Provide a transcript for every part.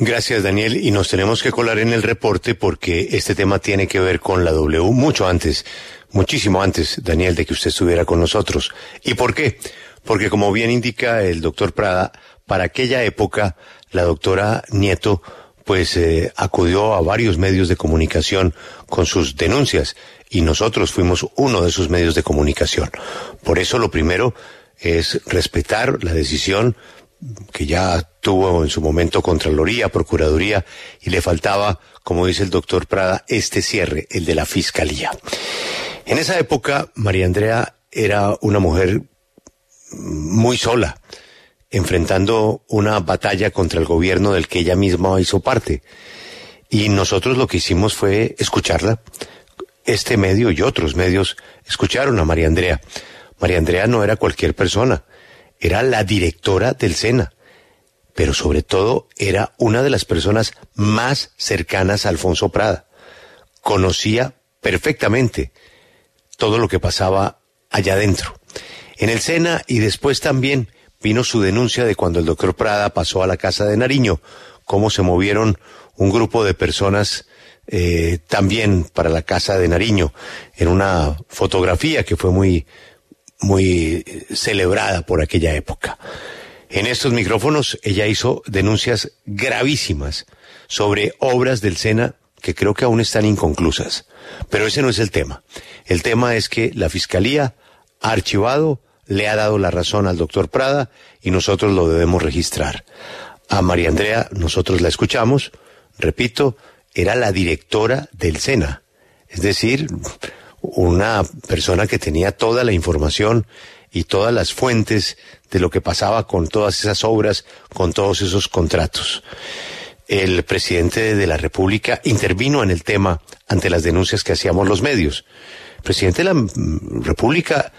Gracias, Daniel. Y nos tenemos que colar en el reporte porque este tema tiene que ver con la W mucho antes, muchísimo antes, Daniel, de que usted estuviera con nosotros. ¿Y por qué? Porque como bien indica el doctor Prada, para aquella época, la doctora Nieto pues eh, acudió a varios medios de comunicación con sus denuncias y nosotros fuimos uno de esos medios de comunicación. Por eso lo primero es respetar la decisión que ya tuvo en su momento Contraloría, Procuraduría, y le faltaba, como dice el doctor Prada, este cierre, el de la Fiscalía. En esa época, María Andrea era una mujer muy sola, enfrentando una batalla contra el gobierno del que ella misma hizo parte. Y nosotros lo que hicimos fue escucharla. Este medio y otros medios escucharon a María Andrea. María Andrea no era cualquier persona era la directora del SENA, pero sobre todo era una de las personas más cercanas a Alfonso Prada. Conocía perfectamente todo lo que pasaba allá adentro. En el SENA y después también vino su denuncia de cuando el doctor Prada pasó a la casa de Nariño, cómo se movieron un grupo de personas eh, también para la casa de Nariño, en una fotografía que fue muy, muy celebrada por aquella época. En estos micrófonos ella hizo denuncias gravísimas sobre obras del SENA que creo que aún están inconclusas. Pero ese no es el tema. El tema es que la Fiscalía ha archivado, le ha dado la razón al doctor Prada y nosotros lo debemos registrar. A María Andrea nosotros la escuchamos, repito, era la directora del SENA. Es decir, una persona que tenía toda la información y todas las fuentes de lo que pasaba con todas esas obras, con todos esos contratos. El presidente de la República intervino en el tema ante las denuncias que hacíamos los medios. El presidente de la República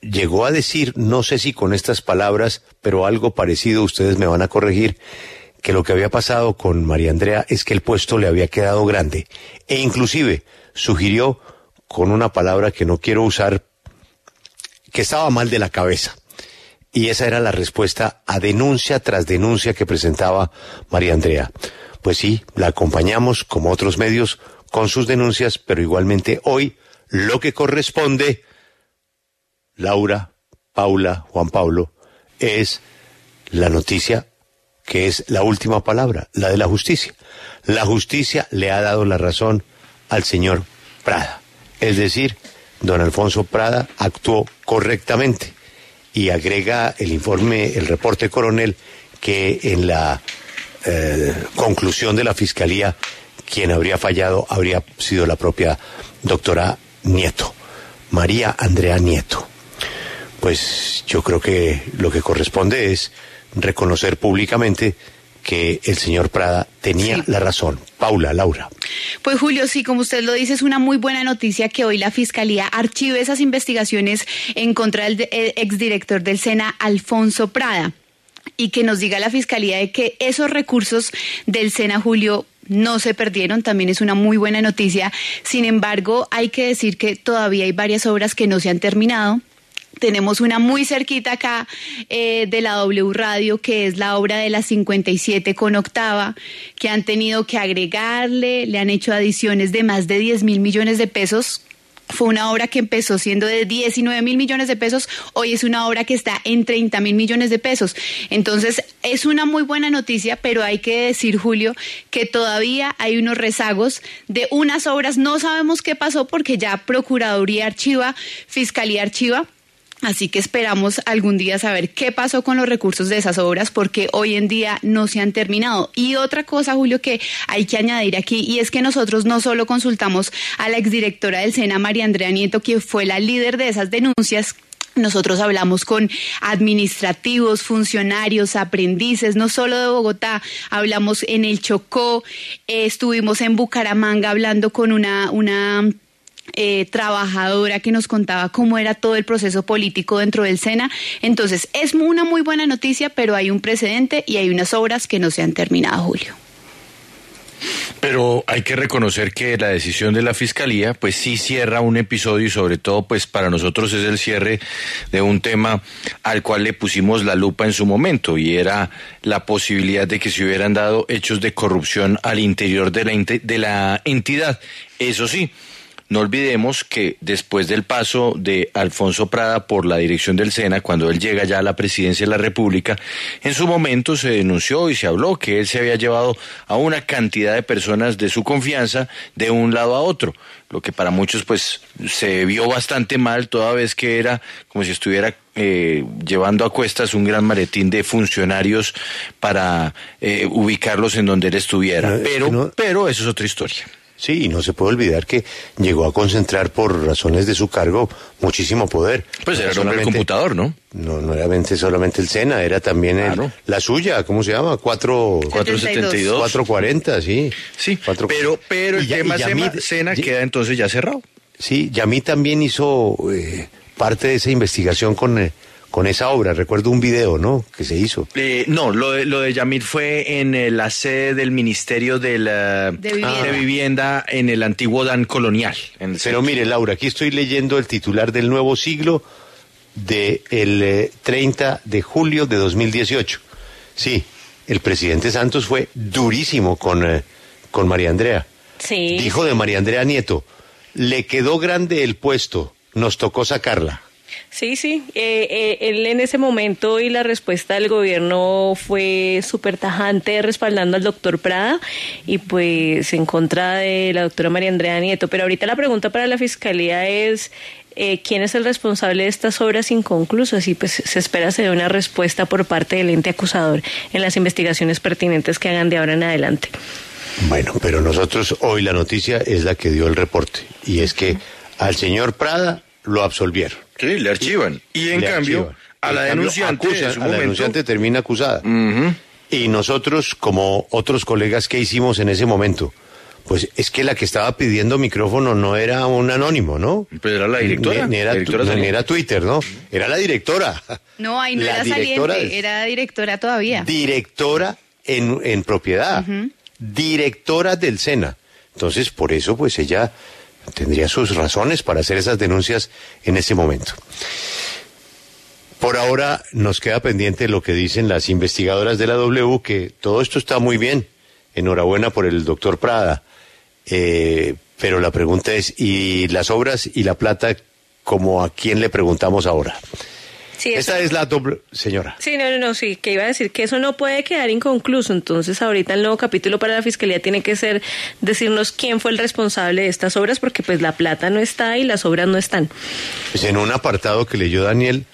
llegó a decir, no sé si con estas palabras, pero algo parecido, ustedes me van a corregir, que lo que había pasado con María Andrea es que el puesto le había quedado grande e inclusive sugirió con una palabra que no quiero usar, que estaba mal de la cabeza. Y esa era la respuesta a denuncia tras denuncia que presentaba María Andrea. Pues sí, la acompañamos como otros medios con sus denuncias, pero igualmente hoy lo que corresponde, Laura, Paula, Juan Pablo, es la noticia que es la última palabra, la de la justicia. La justicia le ha dado la razón al señor Prada. Es decir, don Alfonso Prada actuó correctamente y agrega el informe, el reporte coronel, que en la eh, conclusión de la fiscalía quien habría fallado habría sido la propia doctora Nieto, María Andrea Nieto. Pues yo creo que lo que corresponde es reconocer públicamente que el señor Prada tenía la razón. Paula, Laura. Pues Julio, sí, como usted lo dice, es una muy buena noticia que hoy la Fiscalía archive esas investigaciones en contra del exdirector del SENA, Alfonso Prada y que nos diga la Fiscalía de que esos recursos del SENA, Julio, no se perdieron, también es una muy buena noticia. Sin embargo, hay que decir que todavía hay varias obras que no se han terminado tenemos una muy cerquita acá eh, de la W Radio, que es la obra de la 57 con octava, que han tenido que agregarle, le han hecho adiciones de más de 10 mil millones de pesos fue una obra que empezó siendo de 19 mil millones de pesos, hoy es una obra que está en 30 mil millones de pesos. Entonces, es una muy buena noticia, pero hay que decir, Julio, que todavía hay unos rezagos de unas obras. No sabemos qué pasó porque ya Procuraduría archiva, Fiscalía archiva Así que esperamos algún día saber qué pasó con los recursos de esas obras porque hoy en día no se han terminado. Y otra cosa, Julio, que hay que añadir aquí y es que nosotros no solo consultamos a la exdirectora del SENA, María Andrea Nieto, que fue la líder de esas denuncias nosotros hablamos con administrativos, funcionarios, aprendices, no solo de Bogotá, hablamos en el Chocó, eh, estuvimos en Bucaramanga hablando con una, una eh, trabajadora que nos contaba cómo era todo el proceso político dentro del SENA. Entonces, es una muy buena noticia, pero hay un precedente y hay unas obras que no se han terminado, Julio. Pero hay que reconocer que la decisión de la fiscalía, pues sí cierra un episodio y sobre todo, pues para nosotros es el cierre de un tema al cual le pusimos la lupa en su momento y era la posibilidad de que se hubieran dado hechos de corrupción al interior de la, de la entidad. Eso sí, no olvidemos que después del paso de Alfonso Prada por la dirección del SENA, cuando él llega ya a la presidencia de la República, en su momento se denunció y se habló que él se había llevado a una cantidad de personas de su confianza de un lado a otro, lo que para muchos pues se vio bastante mal toda vez que era como si estuviera eh, llevando a cuestas un gran maletín de funcionarios para eh, ubicarlos en donde él estuviera. Pero, pero eso es otra historia. Sí, y no se puede olvidar que llegó a concentrar por razones de su cargo muchísimo poder. Pues era el el computador, ¿no? No, no era solamente el Sena, era también la suya, ¿cómo se llama? Cuatro, 472. 440, sí. Sí, pero, pero el tema Sena queda entonces ya cerrado. Sí, Yamí también hizo eh, parte de esa investigación con... Eh, con esa obra. Recuerdo un video, ¿no? Que se hizo. Eh, no, lo de, lo de Yamil fue en eh, la sede del Ministerio de, la, de, vivienda. en el antiguo Dan Colonial. Pero mire, Laura, aquí estoy leyendo el titular del nuevo siglo del de 30 eh, de julio de 2018. Sí, el presidente Santos fue durísimo con, con María Andrea. Sí. Dijo de María Andrea Nieto, le quedó grande el puesto, nos tocó sacarla. Sí, sí. Eh, eh, él en ese momento y la respuesta del gobierno fue súper tajante respaldando al doctor Prada y pues en contra de la doctora María Andrea Nieto. Pero ahorita la pregunta para la fiscalía es eh, quién es el responsable de estas obras inconclusas y pues se espera se dé una respuesta por parte del ente acusador en las investigaciones pertinentes que hagan de ahora en adelante. Bueno, pero nosotros hoy la noticia es la que dio el reporte y es que al señor Prada lo absolvieron. Sí, le archivan. Y en cambio, a la denunciante, a la denunciante termina acusada. Y nosotros, como otros colegas que hicimos en ese momento, pues es que la que estaba pidiendo micrófono no era un anónimo, ¿no? Pero era la directora. Ni, era, era, Twitter, ¿no? Era la directora. No, ahí no era saliente, era directora todavía. Directora en, en propiedad. Directora del SENA. Entonces, por eso, pues ella tendría sus razones para hacer esas denuncias en ese momento. Por ahora nos queda pendiente lo que dicen las investigadoras de la W, que todo esto está muy bien. Enhorabuena por el doctor Prada. Eh, pero la pregunta es, ¿y las obras y la plata, como a quién le preguntamos ahora? Sí, Esa es la doble, señora. Sí, no, no, no, sí, que iba a decir que eso no puede quedar inconcluso. Entonces, ahorita el nuevo capítulo para la fiscalía tiene que ser decirnos quién fue el responsable de estas obras, porque pues la plata no está y las obras no están. Pues en un apartado que leyó Daniel,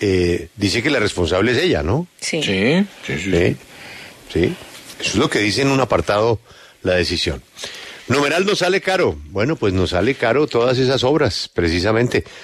eh, dice que la responsable es ella, ¿no? Sí. Sí, sí, sí. sí. Eso es lo que dice en un apartado la decisión. Numeral nos sale caro. Bueno, pues nos sale caro todas esas obras, precisamente.